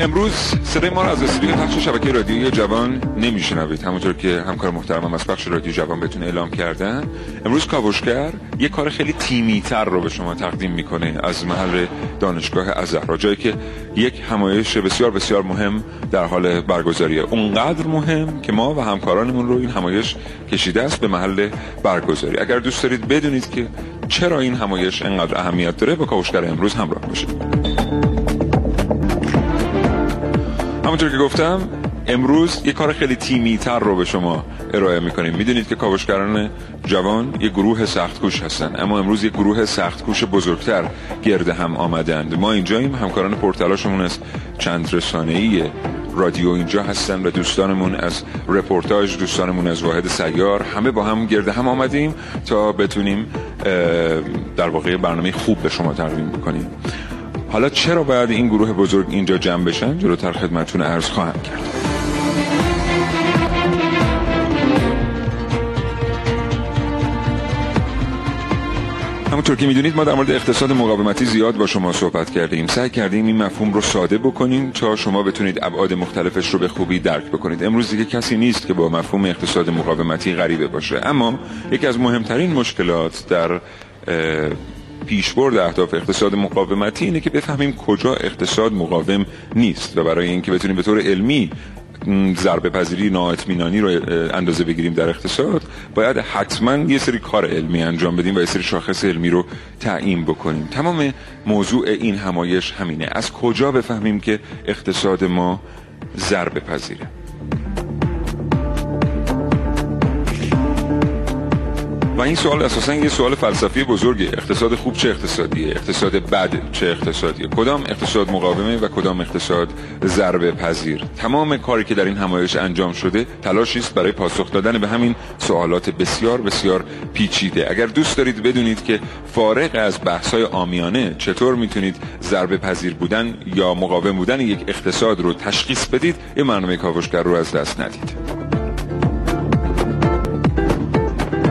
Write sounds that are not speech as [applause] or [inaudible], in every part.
امروز صدای ما را از استودیو پخش شبکه رادیویی جوان نمیشنوید. همونطور که همکار محترمم از پخش رادیو جوان بهتون اعلام کردن امروز کاوشگر یه کار خیلی تیمی تر رو به شما تقدیم می‌کنه از محل دانشگاه ازهرا جایی که یک همایش بسیار بسیار مهم در حال برگزاریه اونقدر مهم که ما و همکارانمون رو این همایش کشیده است به محل برگزاری. اگر دوست دارید بدونید که چرا این همایش انقدر اهمیت داره با کاوشگر امروز همراه باشید. همونطور که گفتم امروز یه کار خیلی تیمی تر رو به شما ارائه می‌کنیم. می‌دونید که کاوشگران جوان یه گروه سختکوش هستن اما امروز یه گروه سختکوش بزرگتر گرد هم آمدند. ما اینجاییم همکاران پرتلاشمون از چند رسانه‌ای رادیو اینجا هستن و دوستانمون از رپورتاج دوستانمون از واحد سیار همه با هم گرد هم آمدیم تا بتونیم در واقع برنامه خوب به شما تقدیم بکنیم. حالا چرا باید این گروه بزرگ اینجا جمع بشن؟ جلوتر خدمتتون عرض خواهم کرد. همونطور که می‌دونید ما در مورد اقتصاد مقاومتی زیاد با شما صحبت کردیم. سعی کردیم این مفهوم رو ساده بکنیم تا شما بتونید ابعاد مختلفش رو به خوبی درک بکنید. امروز دیگه کسی نیست که با مفهوم اقتصاد مقاومتی غریبه باشه. اما یکی از مهمترین مشکلات در پیشبرد اهداف اقتصاد مقاومتی اینه که بفهمیم کجا اقتصاد مقاوم نیست و برای اینکه بتونیم به طور علمی ضربه پذیری نااطمینانی رو اندازه بگیریم در اقتصاد باید حتما یه سری کار علمی انجام بدیم و یه سری شاخص علمی رو تعیین بکنیم. تمام موضوع این همایش همینه. از کجا بفهمیم که اقتصاد ما ضربه پذیره؟ و این سوال اساسا یه سوال فلسفی بزرگه. اقتصاد خوب چه اقتصادیه؟ اقتصاد بد چه اقتصادیه؟ کدام اقتصاد مقاومه و کدام اقتصاد ضربه پذیر تمام کاری که در این همایش انجام شده تلاشی است برای پاسخ دادن به همین سوالات بسیار بسیار پیچیده. اگر دوست دارید بدونید که فارغ از بحث‌های آمیانه چطور می‌تونید ضربه پذیر بودن یا مقاوم بودن یک اقتصاد رو تشخیص بدید این برنامه کاوشگر رو از دست ندید.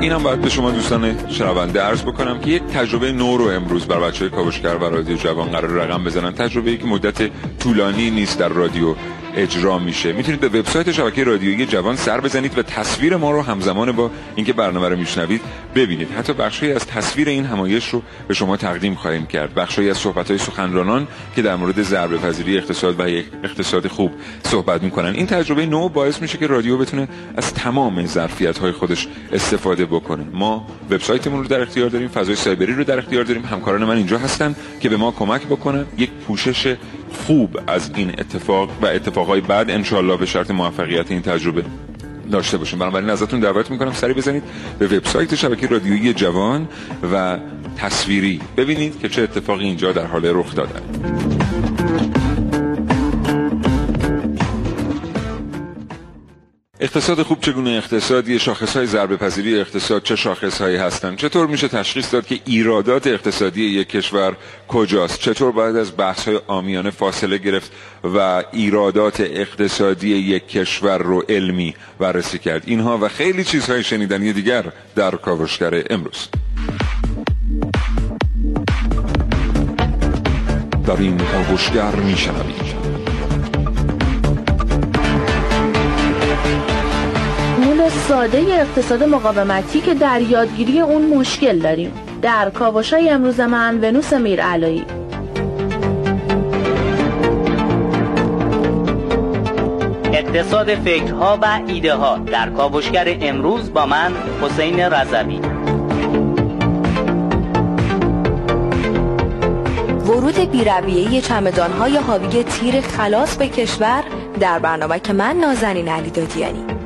اینم باید به شما دوستان شنونده عرض بکنم که یک تجربه نو رو امروز بر بچه های کاوشگر و رادیو جوان قرار رقم بزنن. تجربه ای که مدت طولانی نیست در رادیو اجرا میشه. می‌تونید به وبسایت شبکه رادیویی جوان سر بزنید و تصویر ما رو همزمان با اینکه برنامه رو میشنوید ببینید. حتی بخشی از تصویر این همایش رو به شما تقدیم خواهیم کرد. بخشی از صحبت های سخنرانان که در مورد ضربه پذیری اقتصاد و یک اقتصاد خوب صحبت می‌کنن. این تجربه نو باعث میشه که رادیو بتونه از تمام ظرفیت های خودش استفاده بکنه. ما وبسایتمون رو در اختیار داریم فضای سایبری رو در اختیار داریم. همکاران من اینجا هستن که به ما کمک بکنن. یک پوشش خوب از این اتفاق و اتفاقای بعد انشالله به شرط موفقیت این تجربه داشته باشیم. بنابراین ازتون دعوت می‌کنم سری بزنید به وبسایت شبکه رادیویی جوان و تصویری. ببینید که چه اتفاقی اینجا در حال رخ داده اقتصاد خوب چگونه اقتصادی شاخص های ضربه پذیری اقتصاد چه شاخص هایی هستند چطور میشه تشخیص داد که ایرادات اقتصادی یک کشور کجاست؟ چطور باید از بحث های آمیانه فاصله گرفت و ایرادات اقتصادی یک کشور رو علمی بررسی کرد؟ اینها و خیلی چیزهای شنیدنی دیگر در کاوشگر امروز. در این کاوشگر میشنوید. ساده اقتصاد مقاومتی که در یادگیری اون مشکل داریم. در کاوشای امروز من ونوس میرعلایی. اقتصاد فکرها و ایده ها در کاوشگر امروز با من حسین رضوی. ورود بیرویه چمدانهای حاوی تیر خلاص به کشور در برنامه که من نازنین علی دادیانی.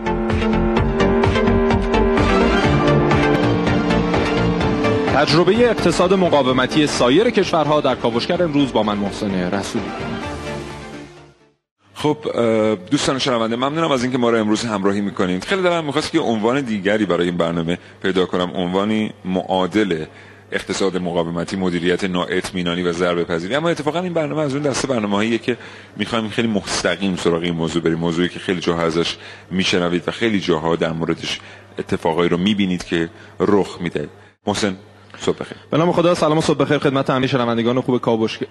تجربه اقتصاد مقاومتی سایر کشورها در کاوشگر امروز با من محسن رسولی. خب دوستان شنونده ممنونم از اینکه ما رو امروز همراهی می‌کنید خیلی دلم می‌خواست که عنوان دیگری برای این برنامه پیدا کنم. عنوانی معادل اقتصاد مقاومتی مدیریت نااطمینانی و ضربه پذیری اما اتفاقا این برنامه از اون دسته برنامه‌ایه که می‌خوایم خیلی مستقیم سراغ این موضوع بریم. موضوعی که خیلی جاها ازش میشنوید و خیلی جاها در موردش اتفاقایی رو می‌بینید که رخ میده. محسن صبح بخیر. به نام خدا سلام و صبح بخیر خدمت همه شنوندگان خوب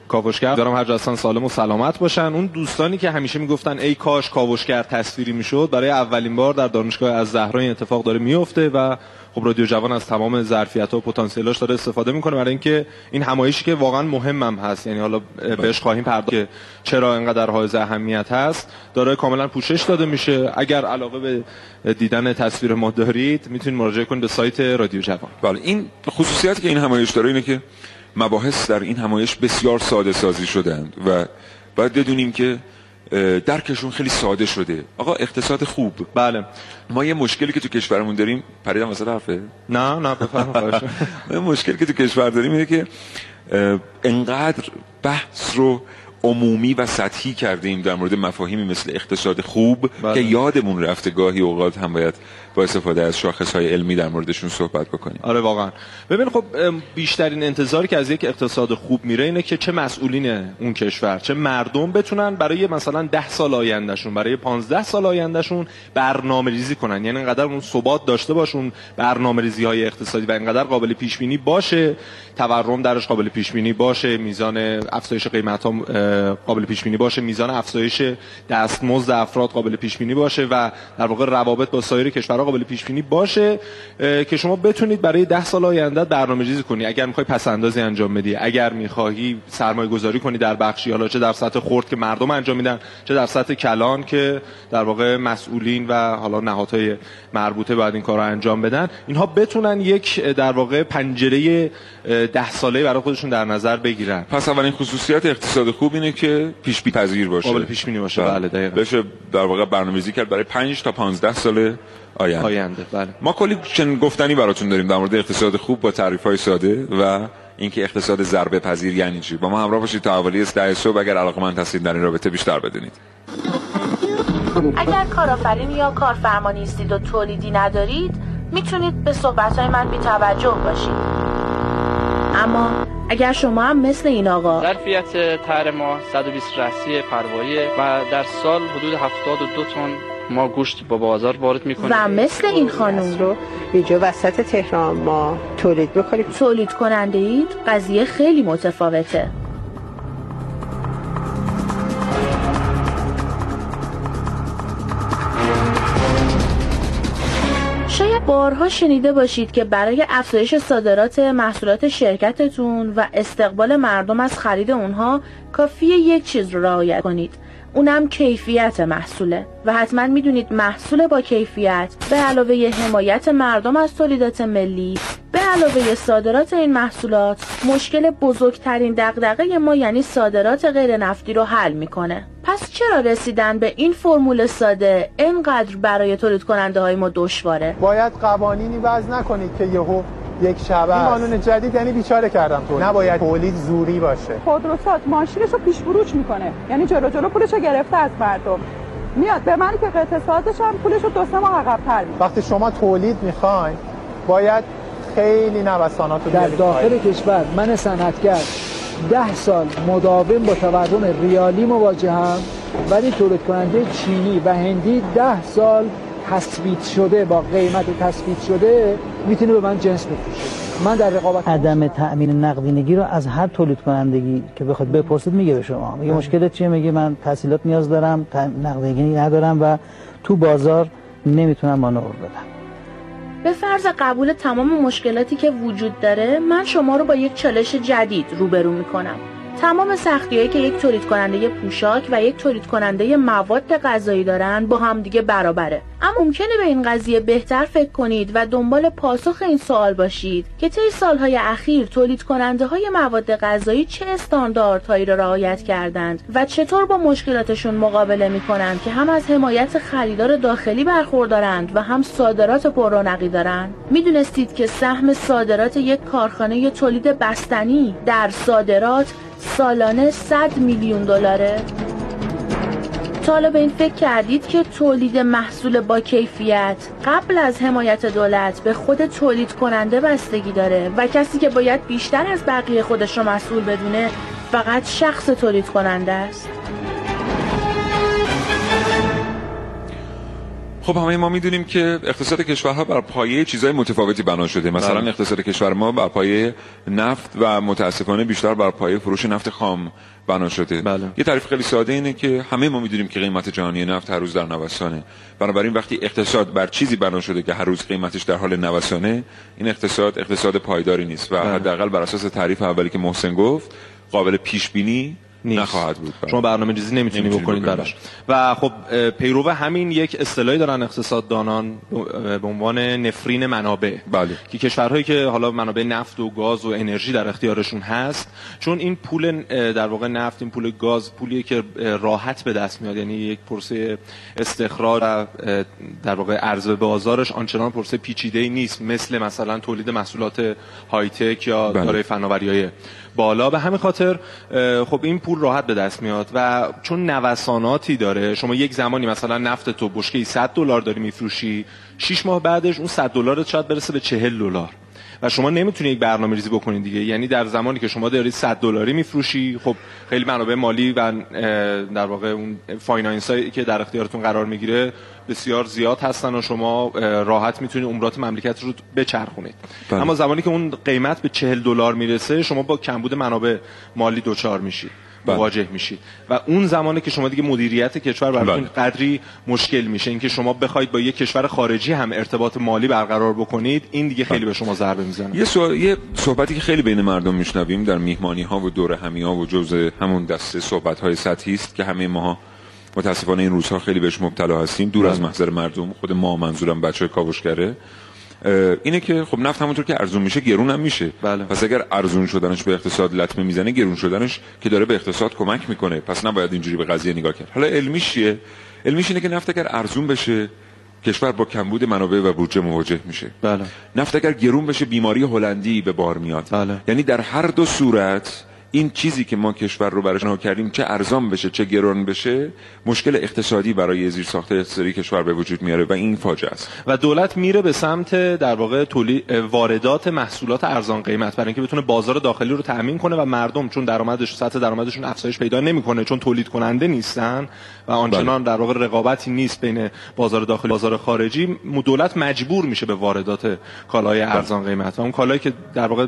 کاوشگر. دارم هر جاستان سالم و سلامت باشن. اون دوستانی که همیشه می‌گفتن ای کاش کاوشگر تصویری می‌شد. برای اولین بار در دانشگاه از زهرا این اتفاق داره میفته و خب رادیو جوان از تمام ظرفیت و پتانسیلاش داره استفاده می‌کنه برای اینکه این همایشی که واقعا مهمم هست. یعنی حالا بهش خواهیم پرداخت که چرا اینقدر حائز اهمیت هست. داره کاملا پوشش داده میشه. اگر علاقه به دیدن تصویر ما دارید می‌تونید مراجعه کنید به سایت رادیو جوان. بله این خصوصیاتی که این همایش داره اینه که مباحث در این همایش بسیار ساده سازی شدند و باید بدونیم که درکشون خیلی ساده شده. آقا اقتصاد خوب. بله. ما یه مشکلی که تو کشورمون داریم پریدم واسه حرفه. نه نه بفرمایید [laughs] یه مشکلی که تو کشور داریم اینه که انقدر بحث رو عمومی و سطحی کردیم در مورد مفاهیمی مثل اقتصاد خوب بله. که یادمون رفته گاهی اوقات هم باید با استفاده از شاخص های علمی در موردشون صحبت بکنیم. آره واقعا. ببین خب بیشترین انتظاری که از یک اقتصاد خوب میره اینه که چه مسئولین اون کشور چه مردم بتونن برای مثلا ده سال آیندهشون برای 15 سال آیندهشون برنامه ریزی کنن. یعنی انقدر اون ثبات داشته باشون برنامه ریزی های اقتصادی و انقدر قابل پیش بینی باشه تورم درش قابل پیش بینی باشه میزان افزایش قیمت ها قابل پیش بینی باشه میزان افزایش دستمزد افراد قابل پیش بینی باشه و در واقع روابط با سایر کشورها قابل پیش بینی باشه که شما بتونید برای ده سال آینده برنامه‌ریزی کنی. اگر می‌خوای پس اندازی انجام بدی اگر می‌خواهی سرمایه گذاری کنی در بخشی حالا چه در سطح خرد که مردم انجام میدن چه در سطح کلان که در واقع مسئولین و حالا نهادهای مربوطه باید این کار انجام بدن اینها بتونن یک در واقع پنجره ده ساله برای خودشون در نظر بگیرن. پس اولین خصوصیت اقتصاد خوب اینه که پیش پذیر باشه. قابل پیش بینی باشه. بله, بله، دقیقاً. بشه در واقع برنامه‌ریزی کرد برای 5 تا 15 سال آینده. آینده بله. ما کلی چن گفتنی براتون داریم در مورد اقتصاد خوب با تعریف های ساده و اینکه اقتصاد ضربه پذیر یعنی چی. با ما همراه باشید تا حوالی ده صبح. اگر علاقمند هستید در این رابطه بیشتر بدونید. اگر کارآفرین یا کارفرما نیستید و تولیدی ندارید می‌تونید به صحبت های من بی توجه باشید. اما اگر شما هم مثل این آقا ظرفیت تر ما 120 رسی پرواییه و در سال حدود 72 تن ما گوشت با بازار وارد می‌کنیم. و مثل این خانم رو یه جا وسط تهران ما تولید بکنیم تولید کننده اید؟ قضیه خیلی متفاوته. بارها شنیده باشید که برای افزایش صادرات محصولات شرکتتون و استقبال مردم از خرید اونها کافی یک چیز رو رعایت کنید. اونم کیفیت محصوله. و حتما می‌دونید محصول با کیفیت به علاوه حمایت مردم از تولیدات ملی به علاوه صادرات این محصولات مشکل بزرگترین دغدغه ما یعنی صادرات غیر نفتی رو حل می‌کنه. پس چرا رسیدن به این فرمول ساده اینقدر برای تولید کننده های ما دشواره؟ باید قوانینی وضع نکنید که یهو یک شبه این قانون جدید یعنی بیچاره کردم تو نباید تولید زوری باشه. خودروسات ماشینشو پیش فروش می‌کنه. یعنی جلو جلو پولشو گرفته از مردم. میاد به من که اقتصادش هم پولشو دو سه ماه عقب‌تر وقتی شما تولید می‌خواین باید خیلی نوسانات رو در داخل کشور من صنعتگر ده سال مداوم با تورم ریالی مواجهم ولی تولید کننده چینی و هندی ده سال تثبیت شده با قیمت تثبیت شده می‌تونه به من جنس بفروشه. من در رقابت عدم تأمین نقدینگی رو از هر تولید کنندگی که بخواد بپرسید میگه به شما. میگه مشکل چیه؟ میگه من تحصیلات نیاز دارم نقدینگی ندارم و تو بازار نمی‌تونم مانور بدم. به فرض قبول تمام مشکلاتی که وجود داره من شما رو با یک چالش جدید روبرو می‌کنم. تمام سختیهایی که یک تولید کننده پوشاک و یک تولید کننده مواد غذایی دارن با هم دیگه برابره. اما ممکنه به این قضیه بهتر فکر کنید و دنبال پاسخ این سوال باشید که طی سالهای اخیر تولید کننده های مواد غذایی چه استانداردهایی را رعایت کردند و چطور با مشکلاتشون مقابله می‌کنند که هم از حمایت خریدار داخلی برخوردارند و هم صادرات پررونقی دارند می‌دونستید که سهم صادرات یک کارخانه تولید بستنی در صادرات سالانه 100 میلیون دلاره. تا حالا به این فکر کردید که تولید محصول با کیفیت قبل از حمایت دولت به خود تولید کننده بستگی داره و کسی که باید بیشتر از بقیه خودش رو مسئول بدونه فقط شخص تولید کننده است. خب همه ما می‌دونیم که اقتصاد کشورها بر پایه چیزهای متفاوتی بنا شده مثلا بله. اقتصاد کشور ما بر پایه نفت و متاسفانه بیشتر بر پایه فروش نفت خام بنا شده بله. یه تعریف خیلی ساده اینه که همه ما می‌دونیم که قیمت جهانی نفت هر روز در نوسانه بنابراین وقتی اقتصاد بر چیزی بنا شده که هر روز قیمتش در حال نوسانه این اقتصاد اقتصاد پایداری نیست و بله. حداقل بر اساس تعریف اولی که محسن گفت قابل پیش بینی نیست. نخواهد بود بله. شما برنامه ریزی نمی‌تونی بکنید براش و خب پیرو همین یک اصطلاحی دارن اقتصاددانان به عنوان نفرین منابع بله. که کشورهایی که حالا منابع نفت و گاز و انرژی در اختیارشون هست چون این پول در واقع نفت این پول گاز پولیه که راحت به دست میاد یعنی یک پرسه استخراج در واقع عرضه بازارش آنچنان پرسه پیچیده نیست مثل مثلا تولید محصولات های تک یا بله. دارای فناوری‌های بالا. به همین خاطر خب این پول راحت به دست میاد و چون نوساناتی داره شما یک زمانی مثلا نفت تو بشکه 100 دلار داری میفروشی 6 ماه بعدش اون 100 دلارت شاید برسه به 40 دلار. و شما نمی‌تونی یک برنامه ریزی بکنید دیگه. یعنی در زمانی که شما داری 100 دلاری میفروشی خب خیلی منابع مالی و در واقع اون فاینانس هایی که در اختیارتون قرار می‌گیره بسیار زیاد هستن و شما راحت می‌تونید عمرات مملکت رو بچرخونید بله. اما زمانی که اون قیمت به 40 دلار می‌رسه شما با کمبود منابع مالی دوچار میشید بله. مواجه میشید و اون زمانی که شما دیگه مدیریت کشور براتون بله. قدری مشکل میشه اینکه شما بخواید با یک کشور خارجی هم ارتباط مالی برقرار بکنید این دیگه خیلی به شما ضربه می‌زنه یه, سو... یه صحبتی که خیلی بین مردم میشنویم در میهمانی ها و دور همی ها و جزء همون دسته صحبت های سطحی است که همه ما متاسفانه این روزها خیلی بهش مبتلا هستیم. دور از بله. محضر مردم. خود ما منظورم بچه کاوشگره. اینه که خب نفت همونطور که ارزون میشه گرون هم میشه. بله. پس اگر ارزون شدنش به اقتصاد لطمه می‌زنه گرون شدنش که داره به اقتصاد کمک می‌کنه. پس نباید اینجوری به قضیه نگاه کرد. حالا علمیش چیه؟ علمیش اینه که نفت اگر ارزون بشه کشور با کمبود منابع و بودجه مواجه میشه. بله. نفت اگر گرون بشه بیماری هلندی به بار میاد. بله. یعنی در هر دو صورت این چیزی که ما کشور رو براش کردیم چه ارزان بشه چه گران بشه مشکل اقتصادی برای زیر ساخت اقتصادی کشور به وجود میاره و این فاجعه است و دولت میره به سمت در واقع تولید واردات محصولات ارزان قیمت برای اینکه بتونه بازار داخلی رو تامین کنه و مردم چون درآمدش سطح درآمدشون افزایش پیدا نمی‌کنه چون تولید کننده نیستن و آنچنان بله. در واقع رقابتی نیست بین بازار داخلی و بازار خارجی دولت مجبور میشه به واردات کالای بله. ارزان قیمت و اون کالایی که در واقع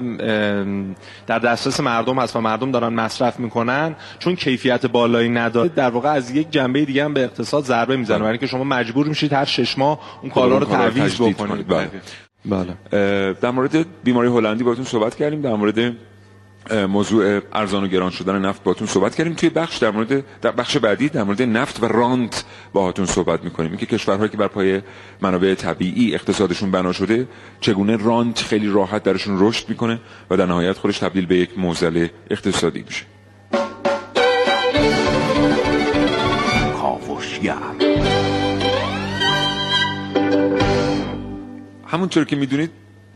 در دسترس مردم هست و مردم دارن مصرف می‌کنن چون کیفیت بالایی نداره. در واقع از یک جنبه دیگه هم به اقتصاد ضربه می‌زنه. برای اینکه شما مجبور میشید هر شش ماه اون کالا رو تعویض بکنید. بله. بله. در مورد بیماری هلندی باهاتون صحبت کردیم. در مورد موضوع ارزان و گران شدن نفت باهاتون صحبت کردیم. توی بخش در مورد در بخش بعدی در مورد نفت و رانت باهاتون صحبت می‌کنیم. اینکه کشورهایی که بر پایه منابع طبیعی اقتصادشون بنا شده چگونه رانت خیلی راحت درشون رشد می‌کنه و در نهایت خودش تبدیل به یک موزل اقتصادی میشه. همونطور که می‌دونید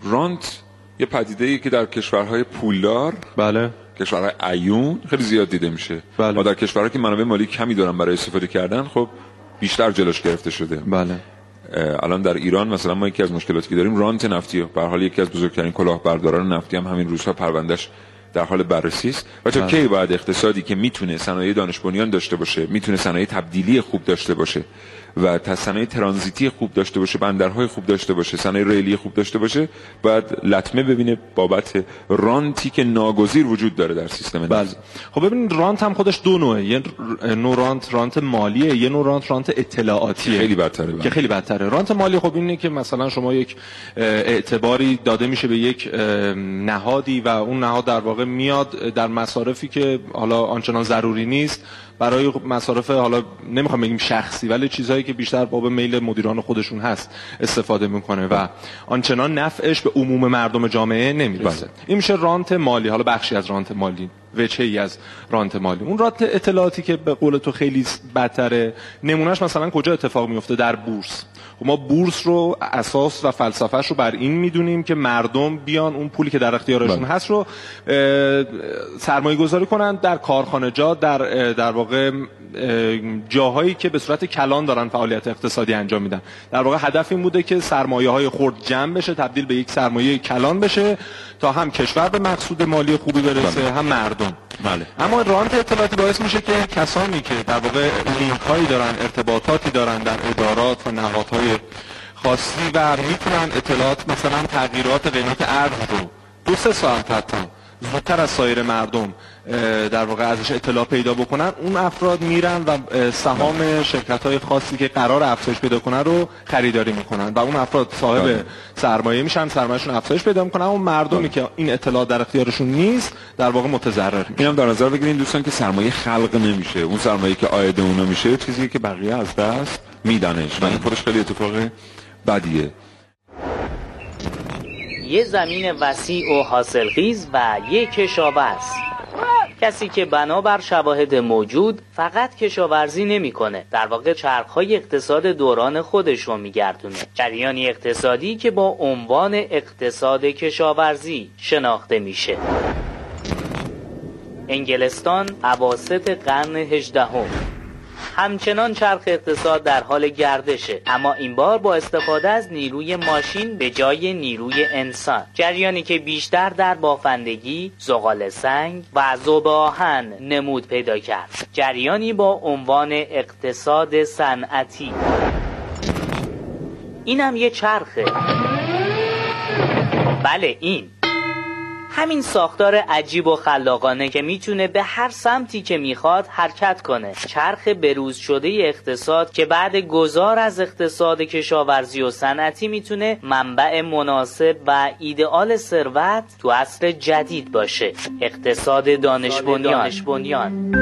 رانت یه پدیده ای که در کشورهای پولدار بله. کشورهای ایون خیلی زیاد دیده میشه. بله. ما در کشورهایی که منابع مالی کمی دارن برای استفاده کردن خب بیشتر جلوش گرفته شده. بله. الان در ایران مثلا ما یکی از مشکلاتی که داریم رانت نفتی به حال یکی از بزرگترین کلاهبرداران نفتی هم همین روزها پروندهش در حال بررسی است. و تا بله. کی باید اقتصادی که می‌تونه صنایع دانش بنیان داشته باشه می‌تونه صنایع تبدیلی خوب داشته باشه و صنایع ترانزیتی خوب داشته باشه بندرهای خوب داشته باشه صنایع ریلی خوب داشته باشه باید لطمه ببینه بابت رانتی که ناگزیر وجود داره در سیستم بله. خب ببینید رانت هم خودش دو نوعه. یه نوع رانت رانت مالیه یه نوع رانت رانت اطلاعاتیه. خیلی بدتره که خیلی بدتره. رانت مالی خب اینه که مثلا شما یک اعتباری داده میشه به یک نهادی و اون نهاد در واقع میاد در مصارفی که حالا آنچنان ضروری نیست. برای مصارف حالا نمی‌خوام بگیم شخصی ولی چیزهایی که بیشتر باب میل مدیران خودشون هست استفاده می‌کنه و آنچنان نفعش به عموم مردم جامعه نمی‌رسه. بله. این میشه رانت مالی. حالا بخشی از رانت مالی وچه ای از رانت مالی. اون رانت اطلاعاتی که به قول تو خیلی بدتره نمونهش مثلا کجا اتفاق میفته در بورس. خب ما بورس رو اساس و فلسفهش رو بر این می‌دونیم که مردم بیان اون پولی که در اختیارشون بله. هست رو سرمایه گذاری کنن در کارخانجات در در واقع اه، جاهایی که به صورت کلان دارن فعالیت اقتصادی انجام میدن. در واقع هدف این بوده که سرمایه های خرد جمع بشه تبدیل به یک سرمایه کلان بشه تا هم کشور به مقصود مالی خوبی برسه هم مردم. بله. اما رانت اطلاعاتی باعث میشه که کسانی که در واقع لینک هایی دارن ارتباطاتی دارن در ادارات و نهادهای خاصی و می‌تونن اطلاعات مثلا تغییرات قیمت ارز رو دو سه ساعت حتی زودتر از سایر مردم در واقع ازش اطلاع پیدا بکنن اون افراد میرن و سهام شرکت های خاصی که قرار افزایش پیدا کنن رو خریداری می‌کنن و اون افراد صاحب بله. سرمایه میشن سرمایهشون افزایش پیدا می‌کنن اون مردمی که این اطلاع در اختیارشون نیست در واقع متضرر میشن. اینم در نظر بگیرین دوستان که سرمایه خلق نمیشه. اون سرمایه که عاید اونا میشه چیزی که بقیه از دست میدنش و این خودش خیلی اتفاق بدیه. یه زمین وسیع و حاصلخیز و یک کشاورز. کسی که بنابر شواهد موجود فقط کشاورزی نمی‌کنه. در واقع چرخهای اقتصاد دوران خودش رو میگردونه. جریانی اقتصادی که با عنوان اقتصاد کشاورزی شناخته میشه. انگلستان اواسط قرن هجدهم. همچنان چرخ اقتصاد در حال گردشه. اما این بار با استفاده از نیروی ماشین به جای نیروی انسان. جریانی که بیشتر در بافندگی زغال سنگ و ذوب آهن نمود پیدا کرد. جریانی با عنوان اقتصاد صنعتی. اینم یه چرخه. بله این. همین ساختار عجیب و خلاقانه که می‌تونه به هر سمتی که می‌خواد حرکت کنه. چرخ بروز شده اقتصاد که بعد گذار از اقتصاد کشاورزی و صنعتی می‌تونه منبع مناسب و ایدئال ثروت تو عصر جدید باشه. اقتصاد دانش بنیان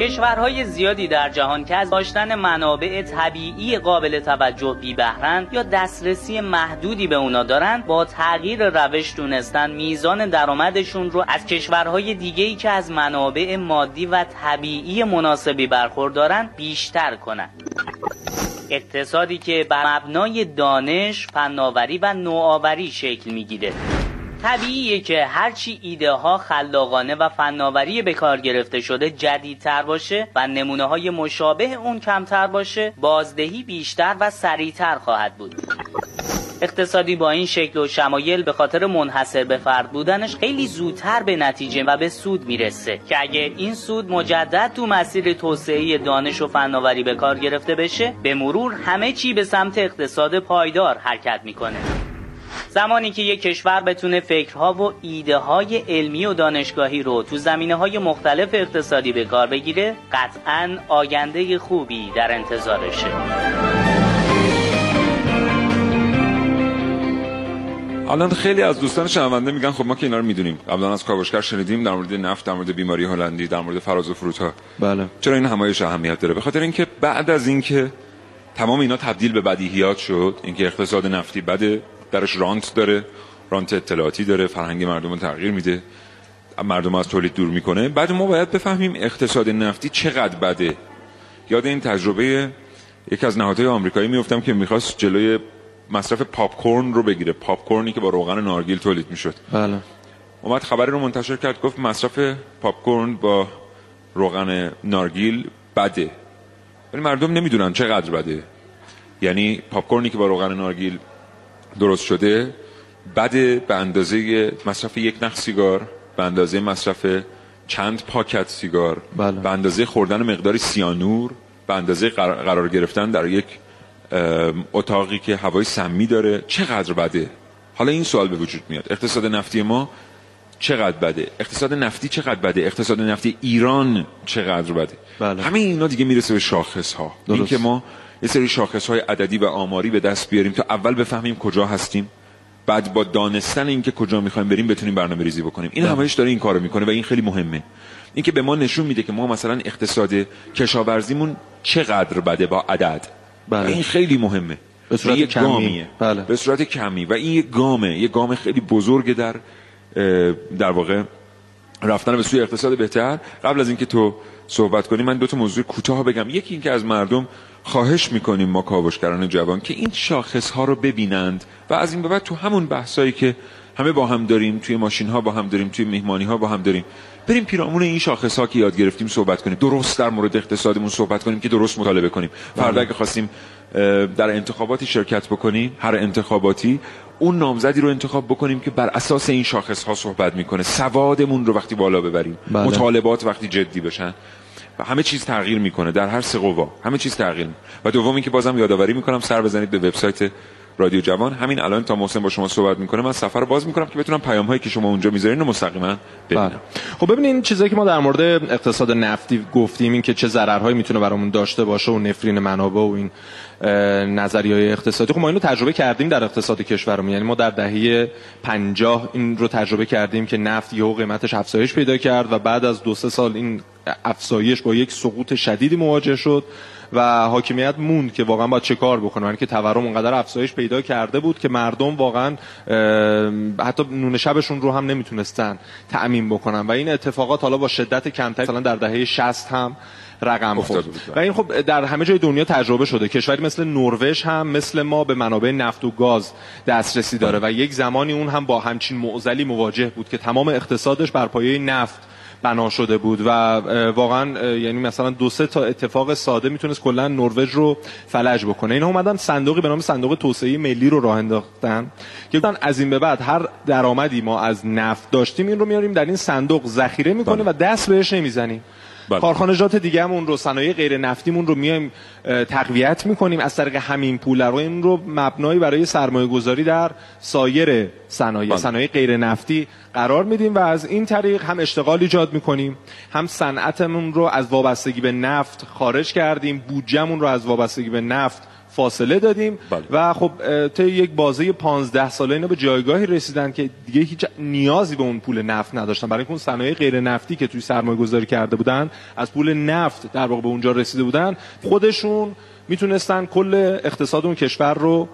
کشورهای زیادی در جهان که از داشتن منابع طبیعی قابل توجه بی بهرند یا دسترسی محدودی به اونا دارن با تغییر روش تونستن میزان درآمدشون رو از کشورهای دیگه‌ای که از منابع مادی و طبیعی مناسبی برخوردارن بیشتر کنن اقتصادی که بر مبنای دانش، فناوری و نوآوری شکل می‌گیره. طبیعیه که هرچی ایده ها خلاقانه و فناوری به کار گرفته شده جدیدتر باشه و نمونه های مشابه اون کمتر باشه بازدهی بیشتر و سریعتر خواهد بود. اقتصادی با این شکل و شمایل به خاطر منحصر به فرد بودنش خیلی زودتر به نتیجه و به سود می‌رسه که اگه این سود مجدد تو مسیر توسعه دانش و فناوری به کار گرفته بشه به مرور همه چی به سمت اقتصاد پایدار حرکت می‌کنه. زمانی که یک کشور بتونه فکرها و ایده های علمی و دانشگاهی رو تو زمینه های مختلف اقتصادی به کار بگیره قطعا آینده خوبی در انتظارشه. الان خیلی از دوستان شنونده میگن خب ما که اینا رو می‌دونیم. قبلا از کاوشگر شنیدیم در مورد نفت در مورد بیماری هلندی در مورد فراز و فرود ها بله. چرا این همایش اهمیت داره؟ به خاطر اینکه بعد از اینکه تمام اینا تبدیل به بدیهیات شد اینکه اقتصاد نفتی بده درش رانت داره رانت اطلاعاتی داره فرهنگ مردم رو تغییر میده مردم از تولید دور می‌کنه. بعد ما باید بفهمیم اقتصاد نفتی چقدر بده. یاد این تجربه یکی از نهادهای آمریکایی میفتم که می‌خواست جلوی مصرف پاپ کورن رو بگیره. پاپ کورنی که با روغن نارگیل تولید می‌شد. بله. اومد خبری رو منتشر کرد گفت مصرف پاپ کورن با روغن نارگیل بده. ولی مردم نمی‌دونن چقدر بده. یعنی پاپ کورنی که با روغن نارگیل درست شده بده به اندازه مصرف یک نخ سیگار به اندازه مصرف چند پاکت سیگار بله. به اندازه خوردن مقداری سیانور به اندازه قرار, گرفتن در یک اتاقی که هوای سمی داره. چقدر بده؟ حالا این سوال به وجود میاد. اقتصاد نفتی ما چقدر بده؟ اقتصاد نفتی چقدر بده؟ اقتصاد نفتی ایران چقدر بده؟ بله. همه اینا دیگه می‌رسه به شاخص ها این. که ما یه سری شاخص های عددی و آماری به دست بیاریم تا اول بفهمیم کجا هستیم. بعد با دانستن اینکه کجا می‌خوایم بریم بتونیم برنامه ریزی بکنیم. این همش داره این کارو می‌کنه و این خیلی مهمه. این که به ما نشون میده که ما مثلا اقتصاد کشاورزیمون چقدر بده با عدد. بله. این خیلی مهمه. به صورت یه کمی. گامیه. بله. به صورت کمی. و این یه گامه. یه گام خیلی بزرگ در در واقع رفتن به سوی اقتصاد بهتر. قبل از اینکه تو صحبت کنیم من دو تا موضوع کوتاه بگم. یکی اینکه از مردم خواهش می‌کنیم ما کاوشگران جوان که این شاخص ها رو ببینند و از این به بعد تو همون بحثایی که همه با هم داریم توی ماشین ها با هم داریم توی مهمانی ها با هم داریم بریم پیرامون این شاخص ها که یاد گرفتیم صحبت کنیم. درست در مورد اقتصادمون صحبت کنیم که درست مطالبه کنیم. فردا اگه خواستیم در انتخاباتی شرکت بکنیم هر انتخاباتی اون نامزدی رو انتخاب بکنیم که بر اساس این شاخص ها صحبت می‌کنه. سوادمون رو وقتی بالا ببریم. بله. مطالبات وقتی جدی بشن. همه چیز تغییر می‌کنه در هر سه قوا. همه چیز تغییر می‌کنه و دوم که بازم یادآوری می‌کنم سر بزنید به وبسایت رادیو جوان. همین الان تا محسن با شما صحبت می‌کنه. من سفر رو باز می‌کنم که بتونم پیام هایی که شما اونجا می‌ذارین رو مستقیما ببینم. بله. خب ببینین چیزایی که ما در مورد اقتصاد نفتی گفتیم این که چه ضررهایی می‌تونه برامون داشته باشه و نفرین منابع و این نظریه اقتصادی. خب ما اینو تجربه کردیم در اقتصاد کشورمون یعنی ما در دهه 50 این رو تجربه کردیم که نفت یهو قیمتش افزایش پیدا کرد و بعد از دو سه سال این افزایش با یک سقوط شدیدی مواجه شد و حاکمیت موند که واقعا باید چه کار بکنه. یعنی که تورم اونقدر افزایش پیدا کرده بود که مردم واقعا حتی نون شبشون رو هم نمی‌تونستن تأمین بکنن. و این اتفاقات حالا با شدت کمتر مثلا در دهه 60 هم رقم خورد. و این خب در همه جای دنیا تجربه شده. کشوری مثل نروژ هم مثل ما به منابع نفت و گاز دسترسی داره و یک زمانی اون هم با همچین معضلی مواجه بود که تمام اقتصادش بر پایه نفت بنا شده بود و واقعا یعنی مثلا دو سه تا اتفاق ساده می‌تونست کلا نروژ رو فلج بکنه. اینا اومدن صندوقی به نام صندوق توسعه ملی رو راه انداختن که از این به بعد هر درآمدی ما از نفت داشتیم این رو میاریم در این صندوق ذخیره می‌کنیم و دست بهش نمی‌زنیم. بله. کارخانجات دیگهمون رو صنایع غیر نفتیمون رو میایم تقویت می‌کنیم از طریق همین پول رو این رو مبنایی برای سرمایه گذاری در سایر صنایع بله. صنایع غیر نفتی قرار میدیم و از این طریق هم اشتغال ایجاد می‌کنیم هم صنعتمون رو از وابستگی به نفت خارج کردیم بودجهمون رو از وابستگی به نفت فاصله دادیم بله. و خب طی یک بازه 15 ساله اینا به جایگاهی رسیدن که دیگه هیچ نیازی به اون پول نفت نداشتن. برای اینکه اون صنایع غیر نفتی که توی سرمایه گذاری کرده بودن از پول نفت در واقع به اونجا رسیده بودن خودشون می‌تونستن کل اقتصاد اون کشور رو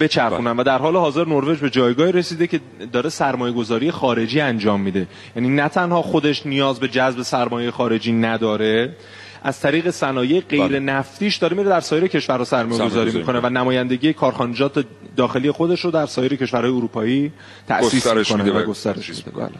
بچرخونن. و در حال حاضر نروژ به جایگاهی رسیده که داره سرمایه گذاری خارجی انجام میده. یعنی نه تنها خودش نیاز به جذب سرمایه خارجی نداره از طریق صنایع غیر بله. نفتیش داره میره در سایر کشورها سرمایه گذاری سرمایه‌گذاری می‌کنه و نمایندگی کارخانجات داخلی خودش رو در سایر کشورهای اروپایی تأسیس می‌کنه و گسترش میده.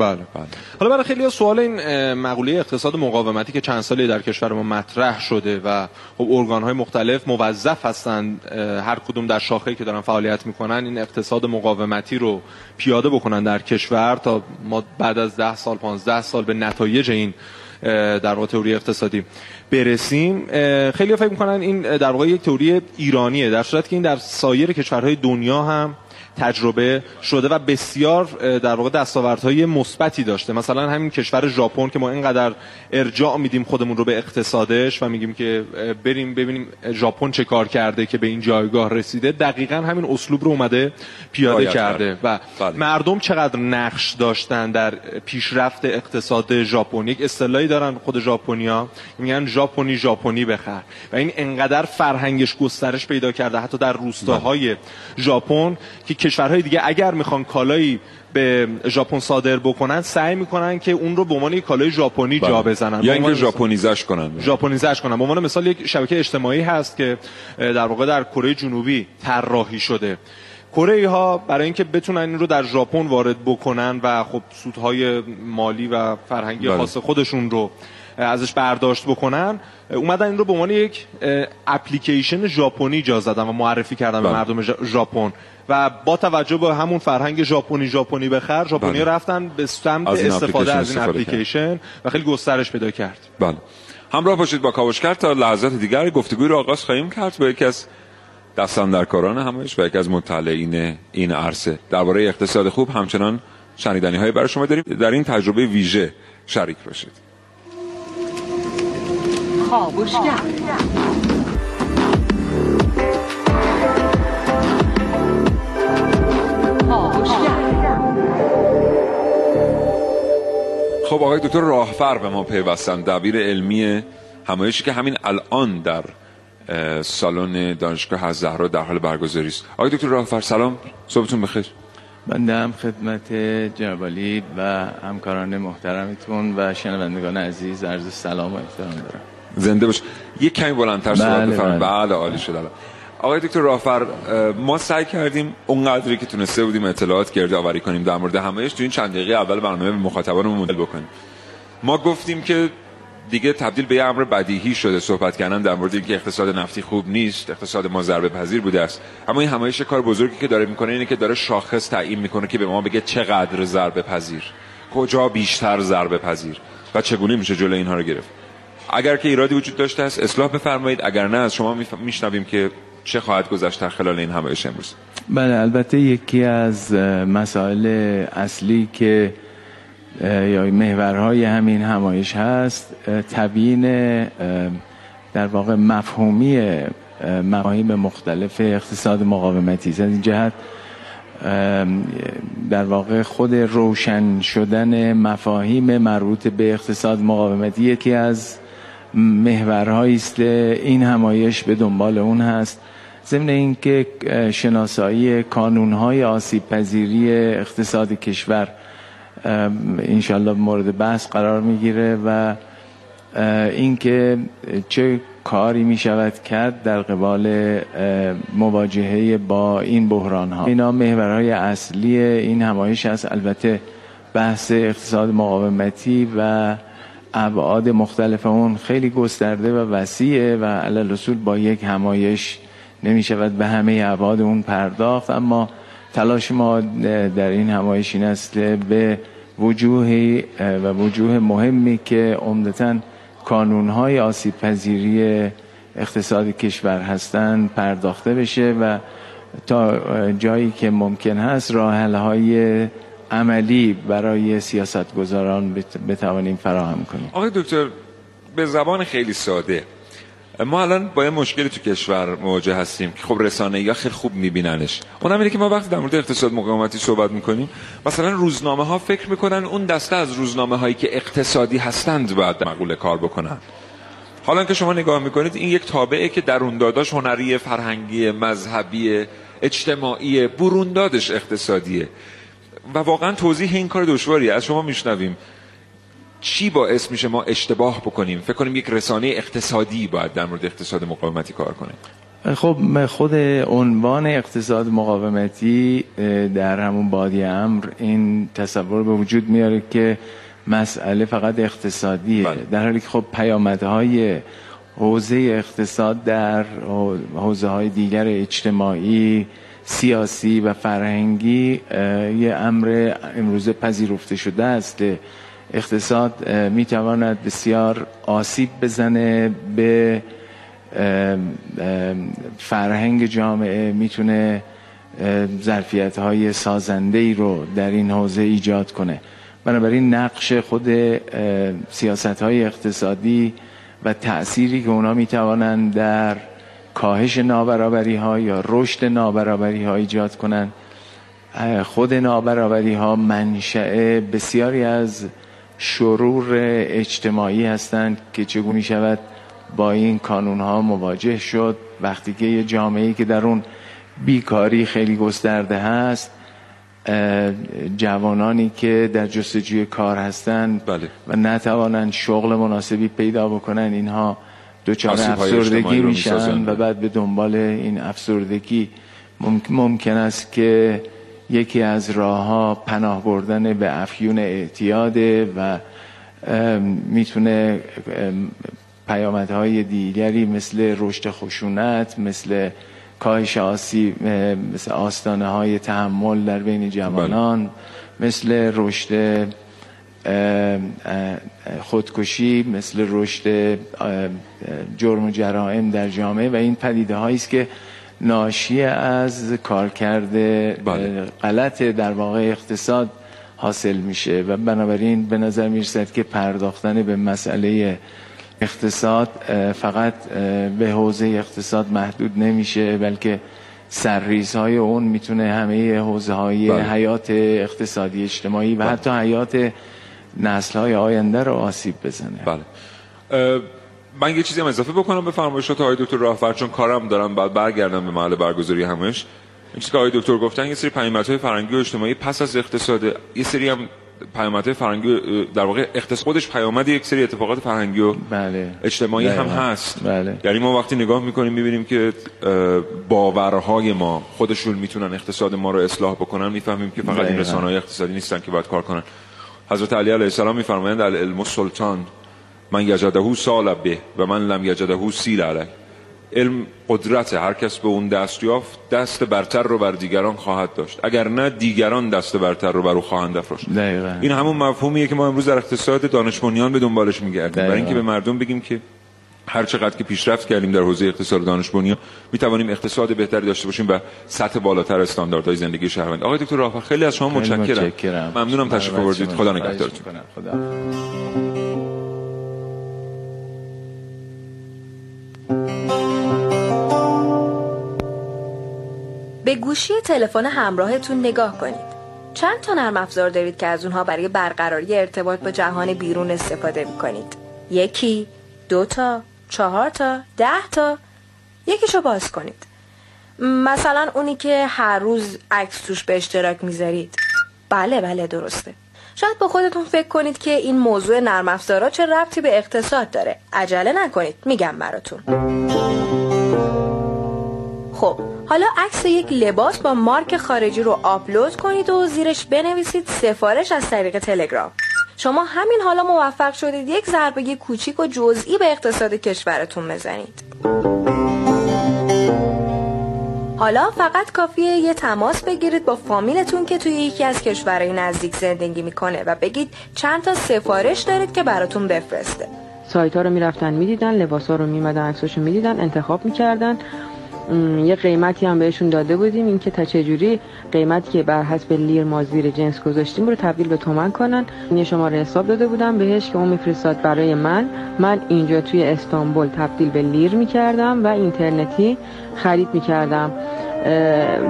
بله. بله. حالا برای خیلی سوال این مقوله اقتصاد مقاومتی که چند سالی در کشور ما مطرح شده و خب ارگان های مختلف موظف هستند هر کدوم در شاخه‌ای که دارن فعالیت می‌کنن این اقتصاد مقاومتی رو پیاده بکنن در کشور تا ما بعد از ده سال 15 سال به نتایج این در واقع تئوری اقتصادی برسیم خیلی فکر می‌کنن این در واقع یک تئوری ایرانیه در صورتی که این در سایر کشورهای دنیا هم تجربه شده و بسیار در واقع دستاوردهای مثبتی داشته. مثلا همین کشور ژاپن که ما اینقدر ارجاع میدیم خودمون رو به اقتصادش و میگیم که بریم ببینیم ژاپن چه کار کرده که به این جایگاه رسیده دقیقا همین اسلوب رو اومده پیاده کرده. و بله. مردم چقدر نقش داشتن در پیشرفت اقتصاد ژاپن؟ یک اصطلاحی دارن خود ژاپنیا میگن ژاپنی ژاپنی بخر. و این انقدر فرهنگش گسترش پیدا کرده حتی در روستاهای ژاپن که کشورهای دیگه اگر می‌خوان کالایی به ژاپن صادر بکنن سعی می‌کنن که اون رو به عنوان یک کالای ژاپنی جا بزنن. یا به اینکه ژاپنیزش کنن. ژاپنیزش کنن. به عنوان مثال یک شبکه اجتماعی هست که در واقع در کره جنوبی طراحی شده. کره ها برای اینکه بتونن این رو در ژاپن وارد بکنن و خب سودهای مالی و فرهنگی بله. خاص خودشون رو ازش برداشت بکنن اومدن این رو به عنوان یک اپلیکیشن ژاپنی جا زدن و معرفی کردن به بله. مردم ژا- ژاپن. و با توجه به همون فرهنگ ژاپنی ژاپنی بخر ژاپنی بله. رفتن به سمت از استفاده از این اپلیکیشن و خیلی گسترش پیدا کرد. بله. همراه باشید با کاوشگر تا لحظات دیگر گفتگوی رو آغاز خواهیم کرد با یکی از دستاندرکاران همش و یکی از مطلعین این عرصه. درباره اقتصاد خوب همچنان شنیدنی های برای شما داریم. در این تجربه ویژه شریک باشید. خب آقای دکتر راهفر به ما پیوستن. دبیر علمی همایشی که همین الان در سالن دانشگاه زهرا در حال برگزاری است. آقای دکتر راهفر سلام. صبحتون بخیر. بنده هم خدمت جناب و همکاران محترمتون و شنوندگان عزیز عرض سلام و احترام دارم. زنده باش. یک کمی بلندتر صحبت بله بفرمایید. بله. بله عالی شد. الان. آقای دکتر راهفر ما سعی کردیم اونقدری که تونسته بودیم اطلاعات گرد آوری کنیم در مورد همایش تو این چند دقیقه اول برنامه به مخاطبانمون مدل بکنیم. ما گفتیم که دیگه تبدیل به یه امر بدیهی شده صحبت کردن در مورد اینکه اقتصاد نفتی خوب نیست اقتصاد ما ضربه پذیر بوده است. اما این همایش کار بزرگی که داره می‌کنه اینه که داره شاخص تعیین می‌کنه که به ما بگه چقدر ضربه پذیر کجا بیشتر ضربه پذیر و چگونه میشه جلوی اینها رو گرفت. اگر که ایرادی وجود داشته است اصلاح بفرمایید اگر نه از شما میشنویم که چه خواهد گذشت در خلال این همایش امروز بله البته یکی از مسائل اصلی که یا محورهای همین همایش هست تبیین در واقع مفهومی اه، مفاهیم مختلف اقتصاد مقاومتی. از این جهت در واقع خود روشن شدن مفاهیم مربوط به اقتصاد مقاومتی یکی از محورهایی است این همایش به دنبال اون هست. ضمن اینکه شناسایی کانونهای آسیب پذیری اقتصاد کشور انشالله مورد بحث قرار می‌گیره و اینکه چه کاری می شود کرد در قبال مواجهه با این بحران ها اینا محورهای اصلی این همایش است. البته بحث اقتصاد مقاومتی و ابعاد مختلف اون خیلی گسترده و وسیعه و علل رسول با یک همایش نمی شود به همه ابعاد اون پرداخت. اما تلاش ما در این همایش این است به وجوهی اه، و وجوه مهمی که عمدتا کانونهای آسیب پذیری اقتصاد کشور هستند پرداخته بشه و تا جایی که ممکن هست راه های عملی برای سیاستگزاران بت- بتوانیم فراهم کنیم. آقای دکتر به زبان خیلی ساده. ما الان با یه مشکلی تو کشور مواجه هستیم که خب رسانه یا خیلی خوب میبیننش. اونم اینه که ما وقتی در مورد اقتصاد مقاومتی صحبت می‌کنیم مثلا روزنامه ها فکر می‌کنن اون دسته از روزنامه هایی که اقتصادی هستند باید مقوله کار بکنن. حالا که شما نگاه می‌کنید این یک تابعه که داش هنری فرهنگی مذهبی اجتماعی بروندادش اقتصادیه. و واقعا توضیح این کار دشواریه از شما میشنویم. چی باعث میشه ما اشتباه بکنیم؟ فکر کنیم یک رسانه اقتصادی باید در مورد اقتصاد مقاومتی کار کنه. خب خود عنوان اقتصاد مقاومتی در همون بادی امر این تصور به وجود میاره که مسئله فقط اقتصادیه. در حالی که خب پیامدهای حوزه اقتصاد در حوزه های دیگر اجتماعی سیاسی و فرهنگی یه امر امروزه پذیرفته شده است که اقتصاد می‌تواند بسیار آسیب بزنه به فرهنگ جامعه می‌تونه ظرفیت های سازنده ای رو در این حوزه ایجاد کنه. بنابراین نقش خود سیاست های اقتصادی و تأثیری که اونا می‌توانند در کاهش نابرابری ها یا رشد نابرابری ها ایجاد کنند خود نابرابری ها منشأ بسیاری از شرور اجتماعی هستند که چگونه می شود با این کانون ها مواجه شد وقتی که یه جامعه که در اون بیکاری خیلی گسترده هست جوانانی که در جستجوی کار هستند بله. و نتوانند شغل مناسبی پیدا بکنن اینها دچار اجتماعی افسردگی میشن. و بعد به دنبال این افسردگی ممکن, ممکن است که یکی از راه ها پناه بردن به افیون اعتیاده و می‌تونه ام، پیامدهای دیگری مثل رشد خشونت مثل کاهش آسیب اه، مثل آستانه های تحمل در بین جوانان مثل رشد خودکشی مثل رشد جرم و جرائم در جامعه و این پدیده هایی است که ناشی از کارکرد اه، غلط در واقع اقتصاد حاصل میشه و بنابراین به نظر می‌رسد که پرداختن به مسئله اقتصاد فقط به حوزه اقتصاد محدود نمیشه بلکه سرریزهای اون می‌تونه همه حوزه های بله. حیات اقتصادی اجتماعی و حتی حیات نسل های آینده رو آسیب بزنه. بله. من یه چیزی هم اضافه بکنم به فرمایشات آقای دکتر راهفر چون کارم دارم بعد برگردم به محل برگزاری همش. این چیزی که آقای دکتر گفتن یه سری پیامدهای فرهنگی و اجتماعی پس از اقتصاد یه سری هم پیامدهای فرهنگی در واقع اقتصاد خودش پیامد یک سری اتفاقات فرهنگی و بله. اجتماعی هم دقیقاً. هست. بله. یعنی ما وقتی نگاه می‌کنیم می‌بینیم که باورهای ما خودشون می‌تونن اقتصاد ما رو اصلاح بکنن می‌فهمیم که فقط این. رسانه‌های اقتصادی نیستن که باید کار کنن. حضرت علی علیه السلام میفرمایند العلم السلطان من یجده سال به و من لم یجده سیل علیه علم قدرت هر کس به اون دست یافت دست برتر رو بر دیگران خواهد داشت. اگر نه دیگران دست برتر رو بر او خواهند افراشت. این همون مفهومیه که ما امروز در اقتصاد دانش بنیان به دنبالش میگردیم. برای اینکه به مردم بگیم که هر چقدر که پیشرفت کردیم در حوزه اقتصاد دانش بنیان می توانیم اقتصاد بهتری داشته باشیم و سطح بالاتر استانداردهای زندگی شهروند آقای دکتر راهفر خیلی از شما متشکرم. ممنونم تشریف آوردید خدا. نگهدارتون به گوشی تلفن همراهتون نگاه کنید. چند تا نرم افزار دارید که از اونها برای برقراری ارتباط با جهان بیرون استفاده می کنید؟ یکی، دو تا، چهار تا، ده تا، یکیشو باز کنید. مثلا اونی که هر روز عکس توش به اشتراک می‌ذارید. بله بله درسته. شاید با خودتون فکر کنید که این موضوع نرم افزارا چه ربطی به اقتصاد داره. عجله نکنید. میگم براتون. خب حالا عکس یک لباس با مارک خارجی رو آپلود کنید و زیرش بنویسید سفارش از طریق تلگرام شما همین حالا موفق شدید یک ضربه کوچیک و جزئی به اقتصاد کشورتون بزنید. حالا فقط کافیه یه تماس بگیرید با فامیلتون که توی یکی از کشورهای نزدیک زندگی می‌کنه و بگید چند تا سفارش دارید که براتون بفرسته. سایت ها رو می‌رفتن می‌دیدن لباس ها رو میمدن عکساشو می‌دیدن انتخاب می‌کردن. یه قیمتی هم بهشون داده بودیم. اینکه تا چجوری قیمتی که بر حسب لیر ما زیر جنس گذاشتیم رو تبدیل به تومن کنن. یه شماره حساب داده بودم بهش که اون میفرستاد برای من. من اینجا توی استانبول تبدیل به لیر می‌کردم و اینترنتی خرید می‌کردم.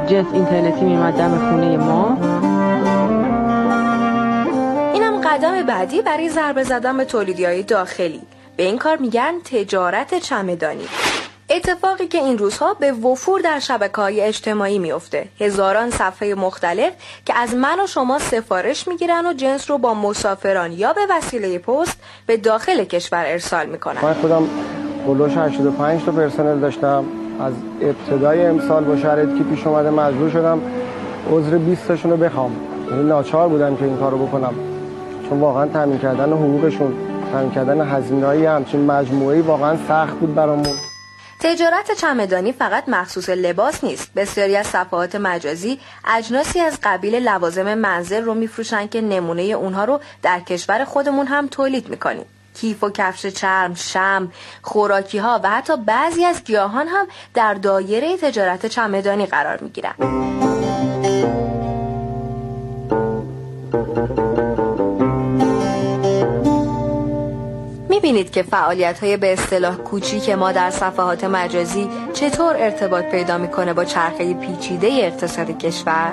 جنس اینترنتی میمد دم خونه ما. اینم قدم بعدی برای ضربه زدن به تولیدی های داخلی. به این کار میگن تجارت چمدانی. اتفاقی که این روزها به وفور در شبکه های اجتماعی میفته هزاران صفحه مختلف که از من و شما سفارش می‌گیرن و جنس رو با مسافران یا به وسیله پست به داخل کشور ارسال می‌کنن. من خودم بلوش 85 تا پرسنل داشتم. از ابتدای امسال با شرایطی که پیش اومده مجبور شدم عذر 20 تاشون رو بخوام. یعنی ناچار بودم که این کارو بکنم. چون واقعا تامین کردن حقوقشون تامین کردن هزینه‌های همچین مجموعی واقعا سخت بود برامون. تجارت چمدانی فقط مخصوص لباس نیست. بسیاری از صفحات مجازی اجناسی از قبیل لوازم منزل رو میفروشن که نمونه اونها رو در کشور خودمون هم تولید می‌کنیم. کیف و کفش چرم، شم، خوراکی ها و حتی بعضی از گیاهان هم در دایره تجارت چمدانی قرار می‌گیرن. می‌بینید که فعالیت های به اصطلاح کوچیک ما در صفحات مجازی چطور ارتباط پیدا می‌کنه با چرخه پیچیده اقتصاد کشور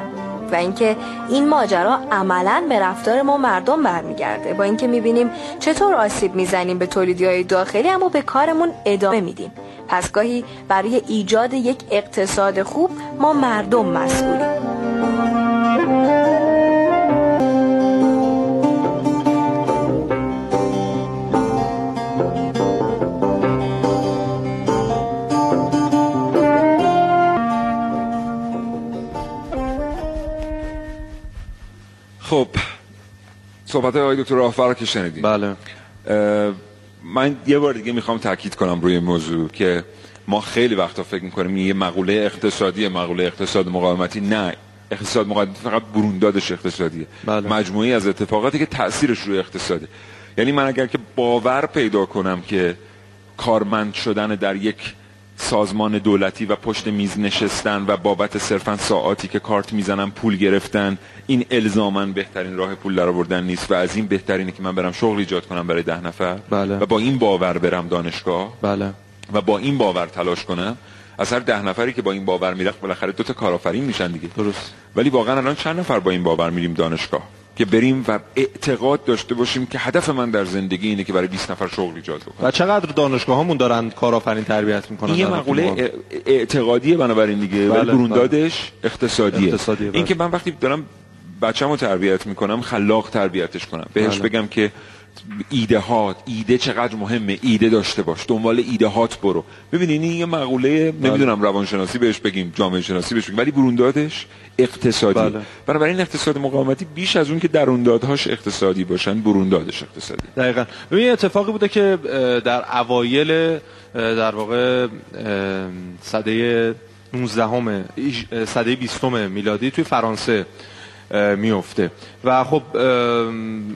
و اینکه این ماجرا عملا به رفتار ما مردم برمیگرده. با اینکه می‌بینیم چطور آسیب می‌زنیم به تولیدی های داخلی اما به کارمون ادامه میدیم. پس گاهی برای ایجاد یک اقتصاد خوب ما مردم مسئولیم. خب صحبت های دکتر راهفر که شنیدیم. بله. من یه بار دیگه می‌خوام تاکید کنم روی موضوع که ما خیلی وقتا فکر می‌کنیم یه مقوله اقتصادی مقوله اقتصاد مقاومتی. نه اقتصاد مقاومتی فقط بروندادش اقتصادیه. بله. مجموعی از اتفاقاتی که تاثیرش روی اقتصاده یعنی من اگر که باور پیدا کنم که کارمند شدن در یک سازمان دولتی و پشت میز نشستن و بابت صرفا ساعاتی که کارت می‌زنن پول گرفتن این الزامن بهترین راه پول درآوردن نیست و از این بهترینه که من برم شغل ایجاد کنم برای ده نفر. بله. و با این باور برم دانشگاه. بله. و با این باور تلاش کنم از هر ده نفری که با این باور میره بالاخره دو تا کارآفرین میشن دیگه. درست. ولی واقعا الان چند نفر با این باور میریم دانشگاه؟ که بریم و اعتقاد داشته باشیم که هدف من در زندگی اینه که برای 20 نفر شغل ایجاد بکنم. و چقدر دانشگاه همون دارن کارآفرین تربیت می‌کنن؟ این مقوله اعتقادیه بنابراین دیگه ولی بله، بروندادش اقتصادیه, اقتصادیه، بله. این که من وقتی دارم بچه‌مو تربیت می‌کنم خلاق تربیتش کنم. بهش بله. بگم که ایده هات ایده چقدر مهمه. ایده داشته باش. دنبال ایده هات برو. ببینین این یه مقوله نمی‌دونم روانشناسی بهش بگیم جامعه شناسی بهش بگیم ولی بروندادش اقتصادی. بله. بنابراین اقتصاد مقاومتی بیش از اون که دروندادهاش اقتصادی باشن بروندادش اقتصادی. دقیقا. ببین اتفاقی بوده که در اوایل در واقع سده 19 همه سده 20 میلادی توی فرانسه میفته و خب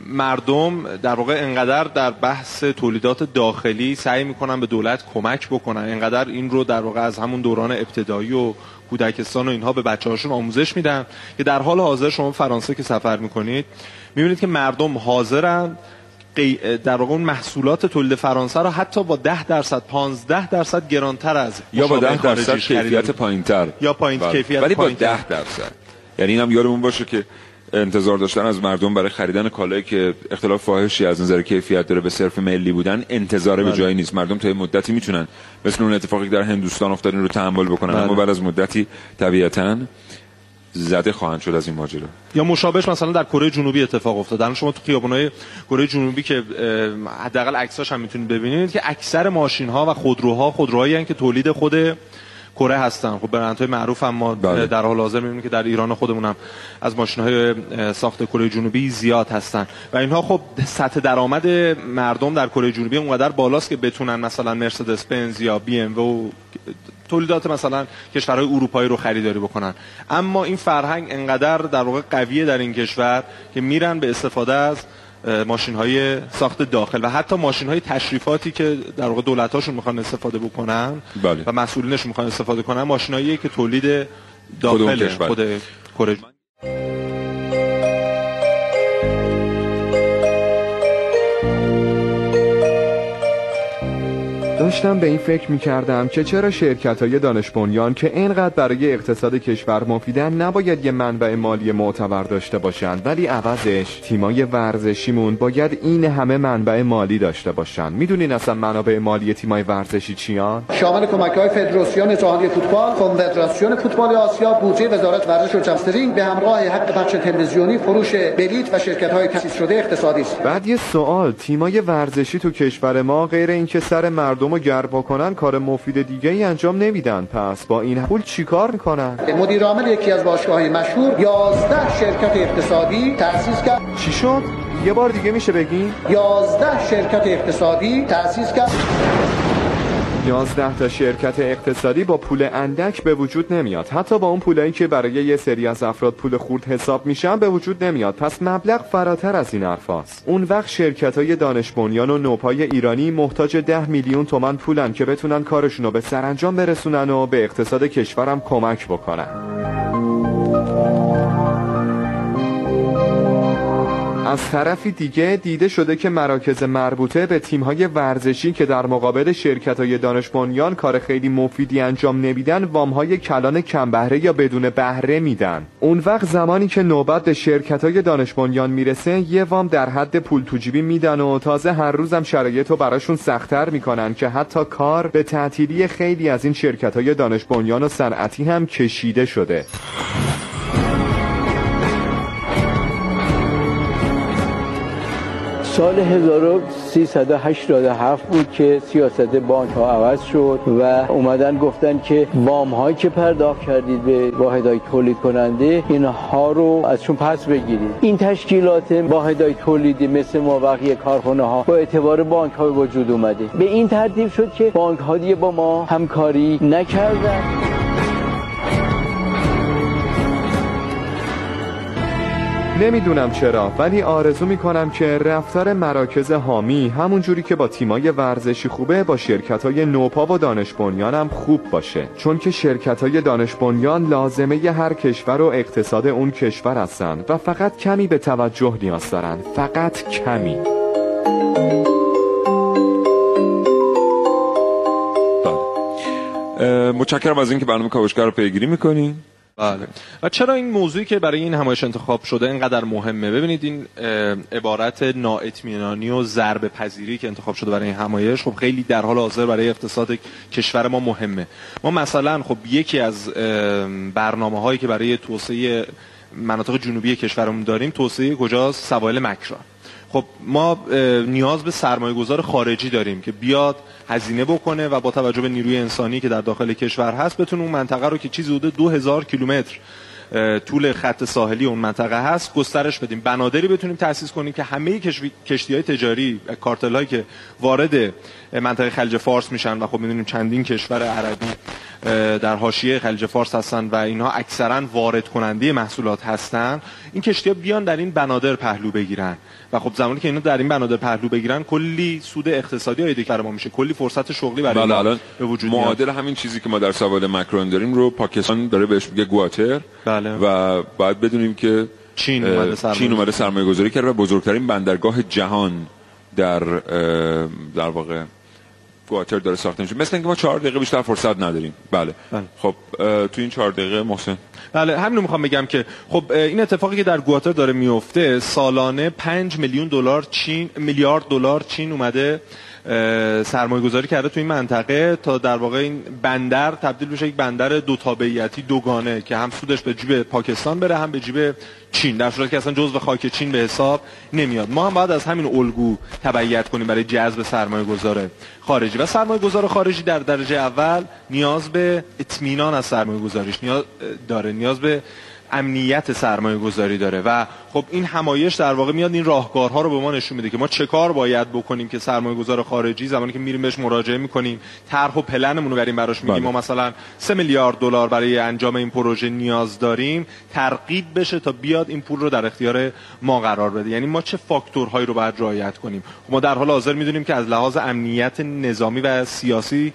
مردم در واقع انقدر در بحث تولیدات داخلی سعی می‌کنن به دولت کمک بکنن انقدر این رو در واقع از همون دوران ابتدایی و کودکستان و اینها به بچه هاشون آموزش میدن که در حال حاضر شما فرانسه که سفر می‌کنید می‌بینید که مردم حاضرن در واقع اون محصولات تولید فرانسه رو حتی با 10 درصد 15 درصد گرانتر از یا با مشابه 10 درصد کیفیت. پایینتر یا پایین بله. کیفیت ولی با پایینتر. 10 درصد یعنی اینم یادمون باشه که انتظار داشتن از مردم برای خریدن کالایی که اختلاف فاحشی از نظر کیفیت داره به صرف ملی بودن انتظار به بله. جایی نیست مردم تا مدتی می‌تونن مثل اون اتفاقی که در هندوستان افتاد این رو تحمل بکنن بله. اما بعد از مدتی طبیعتا زده خواهند شد از این ماجرا یا مشابهش مثلا در کره جنوبی اتفاق افتاد الان شما تو خیابونای کره جنوبی که حداقل عکساش هم می‌تونید ببینید که اکثر ماشین ها و خودروها خودروهایی که تولید خود کره هستن. خب برندهای معروف هم ما بله. در حال حاضر می‌بینیم که در ایران خودمون هم از ماشین های ساخت کره جنوبی زیاد هستن. و اینها خب سطح درآمد مردم در کره جنوبی اونقدر بالاست که بتونن مثلا مرسدس بنز یا بی ام و تولیدات مثلا کشورهای اروپایی رو خریداری بکنن. اما این فرهنگ انقدر در واقع قویه در این کشور که میرن به استفاده از ماشین های ساخت داخل و حتی ماشین های تشریفاتی که در واقع دولت هاشون می‌خوان استفاده بکنن بله. و مسئولینش می‌خوان استفاده کنن ماشینایی که تولید داخل. خود کره داشتم به این فکر می کردم که چرا شرکت های دانش بنیان که اینقدر برای اقتصاد کشور مفیدن نباید یه منبع مالی معتبر داشته باشند ولی عوضش تیمای ورزشیمون باید این همه منبع مالی داشته باشن می‌دونین اصلا منابع مالی تیمای ورزشی چیان؟ شامل کمک های فدراسیون جهانی فوتبال، کنفدراسیون فوتبال آسیا، بودجه وزارت ورزش و جمسترینگ به همراه حق پخش تلویزیونی، فروش بلیت و شرکت های تأسیس شده اقتصادی است. بعد یه سوال تیمای ورزشی تو کشور ما غیر اینکه سر مردم رو گرم بکنن کار مفید دیگه ای انجام نمیدن پس با این پول چیکار می‌کنن؟ مدیر عامل یکی از باشگاه های مشهور 11 شرکت اقتصادی تأسیس کرد. چی شد؟ یه بار دیگه میشه بگی؟ 11 شرکت اقتصادی تأسیس کرد. 11 تا شرکت اقتصادی با پول اندک به وجود نمیاد. حتی با اون پولایی که برای یه سری از افراد پول خورد حساب میشن به وجود نمیاد. پس مبلغ فراتر از این حرفاست اون وقت شرکت های دانش بنیان و نوپای ایرانی محتاج 10 میلیون تومن پولن که بتونن کارشونو به سرانجام برسونن و به اقتصاد کشورم کمک بکنن. از طرفی دیگه دیده شده که مراکز مربوطه به تیم‌های ورزشی که در مقابل شرکت‌های دانش بنیان کار خیلی مفیدی انجام نمیدن وام‌های کلان کم بهره یا بدون بهره میدن. اون وقت زمانی که نوبت به شرکت‌های دانش بنیان می‌رسه یه وام در حد پول تو جیبی میدن و تازه هر روزم شرایط رو براشون سختتر می‌کنن که حتی کار به تعطیلی خیلی از این شرکت‌های دانش بنیان و صنعتی هم کشیده شده. سال 1387 بود که سیاست بانک ها عوض شد و اومدن گفتن که وام هایی که پرداخت کردید به واحدهای تولید کننده اینها رو ازشون پس بگیرید. این تشکیلات واحدهای تولیدی مثل ما بقیه کارخانه ها با اعتبار بانک ها وجود اومده. به این ترتیب شد که بانک ها دیگه با ما همکاری نکردن. نمی‌دونم چرا ولی آرزو می‌کنم که رفتار مراکز حامی همون جوری که با تیمای ورزشی خوبه با شرکت های نوپا و دانش هم خوب باشه. چون که شرکت های دانش بنیان لازمه ی هر کشور و اقتصاد اون کشور هستن و فقط کمی به توجه نیاز دارن. فقط کمی. اه، متشکرم از اینکه برنامه کاوشگر رو پیگیری می‌کنین بله. و چرا این موضوعی که برای این همایش انتخاب شده اینقدر مهمه؟ ببینید این عبارت نااطمینانی و ضربه پذیری که انتخاب شده برای این همایش خب خیلی در حال حاضر برای اقتصاد کشور ما مهمه. ما مثلا خب یکی از برنامه هایی که برای توسعه مناطق جنوبی کشورمون داریم توسعه کجاست؟ سواحل مکران خب ما نیاز به سرمایه گذار خارجی داریم که بیاد هزینه بکنه و با توجه به نیروی انسانی که در داخل کشور هست بتونه اون منطقه رو که چیزی حدود 2000 کیلومتر طول خط ساحلی اون منطقه هست گسترش بدیم. بنادری بتونیم تأسیس کنیم که همه کشتی های تجاری کارتل هایی که وارد منطقه خلیج فارس میشن و خب می‌دونیم چندین کشور عربی در حاشیه خلیج فارس هستن و اینها اکثرا وارد کننده محصولات هستن. این کشتی ها بیان در این بنادر پهلو بگیرن. و خب زمانی که اینا در این بنادر پهلو بگیرن کلی سود اقتصادی آیده که ما میشه. کلی فرصت شغلی برای بله الان به وجود معادل همین چیزی که ما در سوال مکرون داریم رو پاکستان داره بهش میگه گواتر. بله. و باید بدونیم که چین اومده سرمایه, چین اومده سرمایه گذاری کرده و بزرگترین بندرگاه جهان در در واقع گواتر داره ساخته میشه مثل اینکه ما چهار دقیقه بیشتر فرصت نداریم. بله, بله. خب تو این چهار دقیقه محسن. بله همین رو می‌خوام بگم که خب این اتفاقی که در گواتر داره میفته سالانه 5 میلیون دلار چین میلیارد دلار چین اومده سرمایه گذاری کرده تو این منطقه تا در واقع این بندر تبدیل بشه یک بندر دو تابعیتی دوگانه که هم سودش به جیب پاکستان بره هم به جیب چین. در صورتی که اصلا جزء خاک چین به حساب نمیاد. ما هم باید از همین الگو تبعیت کنیم برای جذب سرمایه گذار خارجی. و سرمایه گذار خارجی در درجه اول نیاز به اطمینان از سرمایه گذاریش نیاز داره نیاز به امنیت سرمایه گذاری داره. و خب این همایش در واقع میاد این راهکارها رو به ما نشون میده که ما چه کار باید بکنیم که سرمایه گذار خارجی زمانی که میریم بهش مراجعه می‌کنیم طرح و پلنمون رو بریم براش میگیم بله. ما مثلا 3 میلیارد دلار برای انجام این پروژه نیاز داریم ترغیب بشه تا بیاد این پول رو در اختیار ما قرار بده. یعنی ما چه فاکتورهایی رو باید رعایت کنیم؟ خب ما در حال حاضر می‌دونیم که از لحاظ امنیت نظامی و سیاسی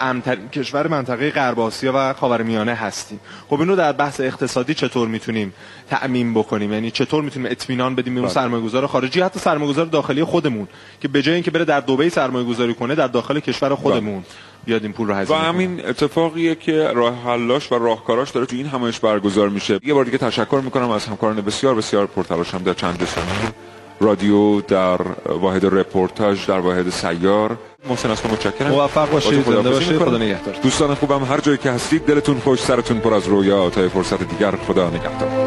امنترین کشور منطقه غرب آسیا و خاورمیانه هستیم. خب اینو در بحث اقتصادی چطور می‌تونیم تأمین بکنیم؟ یعنی چطور می‌تونیم اطمینان بدیم به اون بله. سرمایه‌گذار خارجی حتی سرمایه‌گذار داخلی خودمون که به جای اینکه بره در دبی سرمایه‌گذاری کنه در داخل کشور خودمون. بیاد این پول رو هزینه و همین اتفاقیه که راه حلاش و راهکاراش داره تو این همایش برگزار میشه. یه بار دیگه تشکر می‌کنم از همکاران بسیار بسیار پرتلاشم در چند سنه رادیو در واحد رپورتاج در واحد سیار. محسن از متشکرم. موفق باشید زنده باشید خدا نگهدار. دوستان خوبم هر جایی که هستید دلتون خوش سرتون پر از رویا تا فرصت دیگر خدا نگهدار.